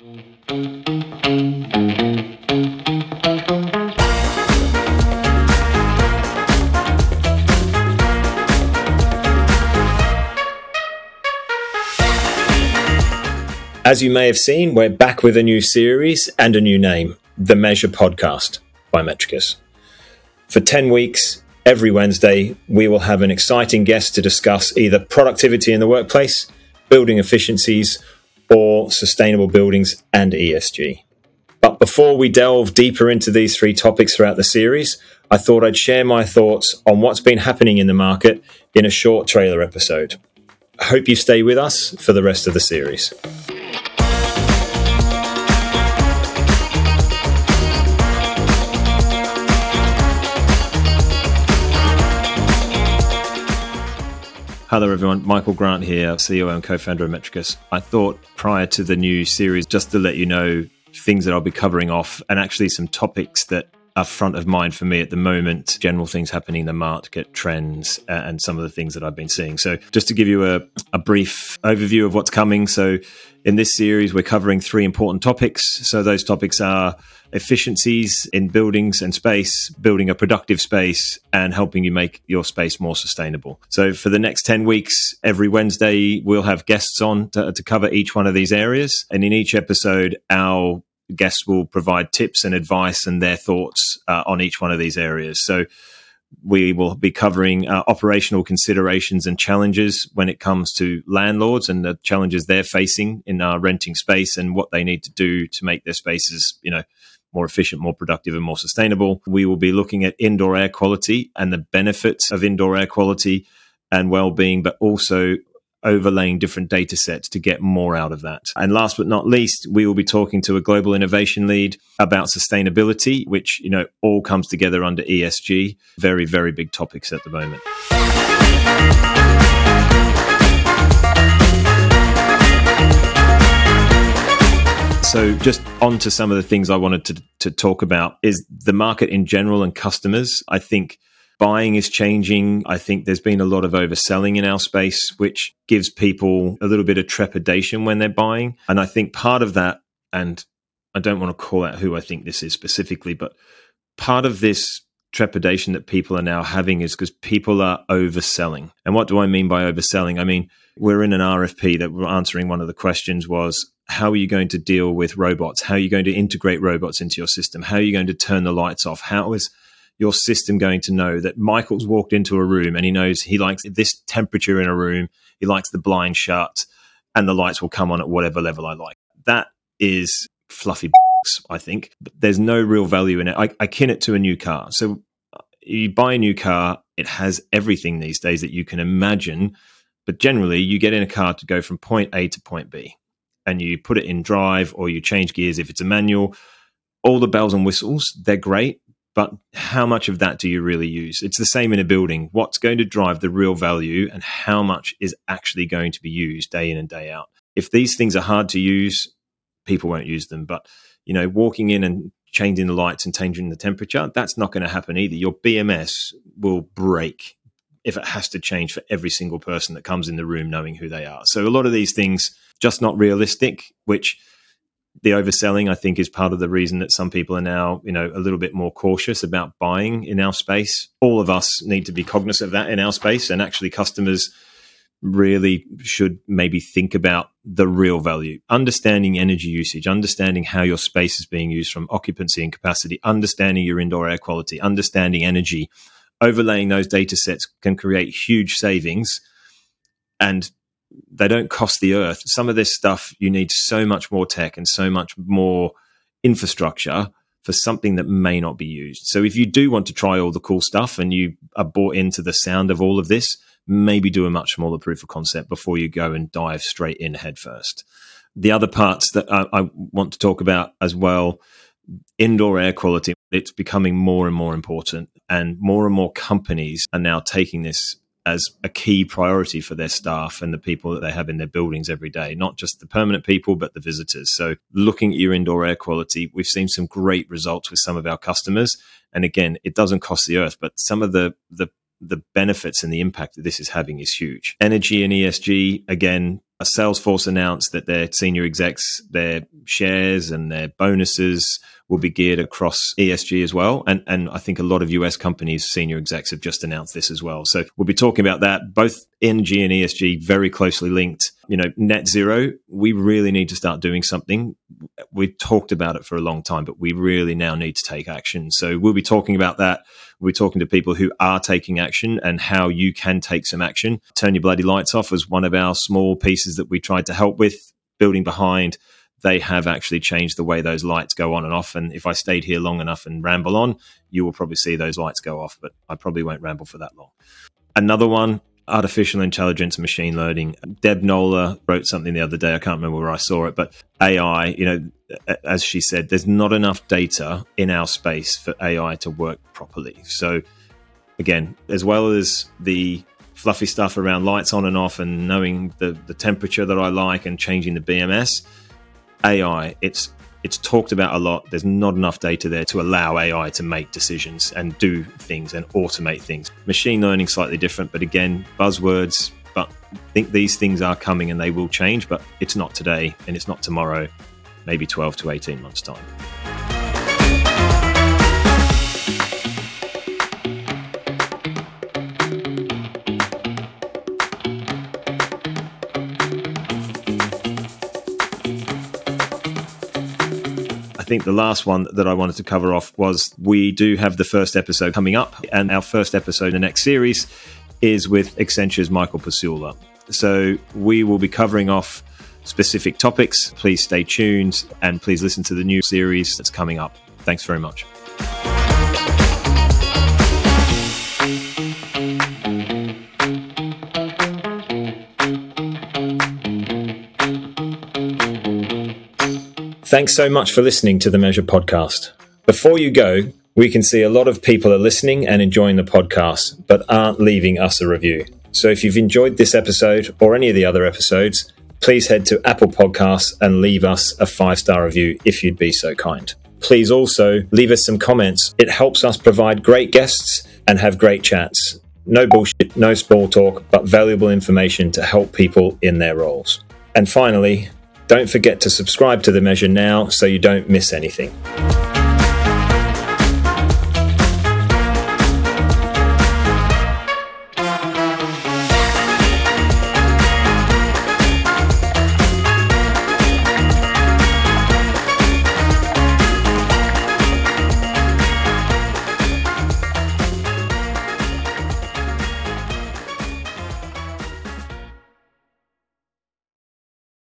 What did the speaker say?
As you may have seen, we're back with a new series and a new name The Measure Podcast by Metrikus. For 10 weeks, every Wednesday, we will have an exciting guest to discuss either productivity in the workplace, building efficiencies, or sustainable buildings and ESG. But before we delve deeper into these three topics throughout the series, I thought I'd share my thoughts on what's been happening in the market in a short trailer episode. I hope you stay with us for the rest of the series. Hello, everyone. Michael Grant here, CEO and co founder of Metrikus. I thought prior to the new series, just to let you know things that I'll be covering off and actually some topics that are front of mind for me at the moment, general things happening in the market, trends, and some of the things that I've been seeing. So, just to give you a, a brief overview of what's coming. So, in this series, we're covering three important topics. So, those topics are efficiencies in buildings and space, building a productive space, and helping you make your space more sustainable. So, for the next 10 weeks, every Wednesday, we'll have guests on to, to cover each one of these areas. And in each episode, our guests will provide tips and advice and their thoughts uh, on each one of these areas. So, we will be covering uh, operational considerations and challenges when it comes to landlords and the challenges they're facing in uh, renting space and what they need to do to make their spaces, you know, more efficient, more productive, and more sustainable. We will be looking at indoor air quality and the benefits of indoor air quality and well-being, but also overlaying different data sets to get more out of that. And last but not least, we will be talking to a global innovation lead about sustainability, which, you know, all comes together under ESG. Very, very big topics at the moment. So, just on to some of the things I wanted to, to talk about is the market in general and customers. I think buying is changing. I think there's been a lot of overselling in our space, which gives people a little bit of trepidation when they're buying. And I think part of that, and I don't want to call out who I think this is specifically, but part of this trepidation that people are now having is because people are overselling. And what do I mean by overselling? I mean, we're in an RFP that we're answering one of the questions was how are you going to deal with robots? How are you going to integrate robots into your system? How are you going to turn the lights off? How is your system going to know that Michael's mm. walked into a room and he knows he likes this temperature in a room, he likes the blind shut, and the lights will come on at whatever level I like? That is fluffy, I think. But there's no real value in it. I, I kin it to a new car. So uh, you buy a new car, it has everything these days that you can imagine. But generally, you get in a car to go from point A to point B and you put it in drive or you change gears if it's a manual, all the bells and whistles, they're great. But how much of that do you really use? It's the same in a building. What's going to drive the real value and how much is actually going to be used day in and day out? If these things are hard to use, people won't use them. But, you know, walking in and changing the lights and changing the temperature, that's not going to happen either. Your BMS will break if it has to change for every single person that comes in the room knowing who they are. So a lot of these things just not realistic, which the overselling I think is part of the reason that some people are now, you know, a little bit more cautious about buying in our space. All of us need to be cognizant of that in our space and actually customers really should maybe think about the real value, understanding energy usage, understanding how your space is being used from occupancy and capacity, understanding your indoor air quality, understanding energy, overlaying those data sets can create huge savings and they don't cost the earth. Some of this stuff you need so much more tech and so much more infrastructure for something that may not be used. So if you do want to try all the cool stuff and you are bought into the sound of all of this, maybe do a much smaller proof of concept before you go and dive straight in headfirst. The other parts that I, I want to talk about as well indoor air quality it's becoming more and more important and more and more companies are now taking this as a key priority for their staff and the people that they have in their buildings every day, not just the permanent people, but the visitors. So, looking at your indoor air quality, we've seen some great results with some of our customers. And again, it doesn't cost the earth, but some of the, the, the benefits and the impact that this is having is huge. Energy and ESG, again, Salesforce announced that their senior execs, their shares and their bonuses will be geared across ESG as well. And, and I think a lot of US companies, senior execs have just announced this as well. So we'll be talking about that, both energy and ESG very closely linked. You know, net zero, we really need to start doing something. We've talked about it for a long time, but we really now need to take action. So we'll be talking about that. We're talking to people who are taking action and how you can take some action. Turn your bloody lights off was one of our small pieces that we tried to help with, building behind they have actually changed the way those lights go on and off. And if I stayed here long enough and ramble on, you will probably see those lights go off, but I probably won't ramble for that long. Another one, artificial intelligence, machine learning. Deb Noller wrote something the other day. I can't remember where I saw it, but AI, you know, as she said, there's not enough data in our space for AI to work properly. So, again, as well as the fluffy stuff around lights on and off and knowing the, the temperature that I like and changing the BMS, AI, it's it's talked about a lot. There's not enough data there to allow AI to make decisions and do things and automate things. Machine learning slightly different, but again, buzzwords. But I think these things are coming and they will change, but it's not today and it's not tomorrow, maybe 12 to 18 months' time. I think the last one that I wanted to cover off was we do have the first episode coming up, and our first episode in the next series is with Accenture's Michael Pasula. So we will be covering off specific topics. Please stay tuned and please listen to the new series that's coming up. Thanks very much. Thanks so much for listening to the Measure podcast. Before you go, we can see a lot of people are listening and enjoying the podcast, but aren't leaving us a review. So if you've enjoyed this episode or any of the other episodes, please head to Apple Podcasts and leave us a five star review if you'd be so kind. Please also leave us some comments. It helps us provide great guests and have great chats. No bullshit, no small talk, but valuable information to help people in their roles. And finally, don't forget to subscribe to The Measure now so you don't miss anything.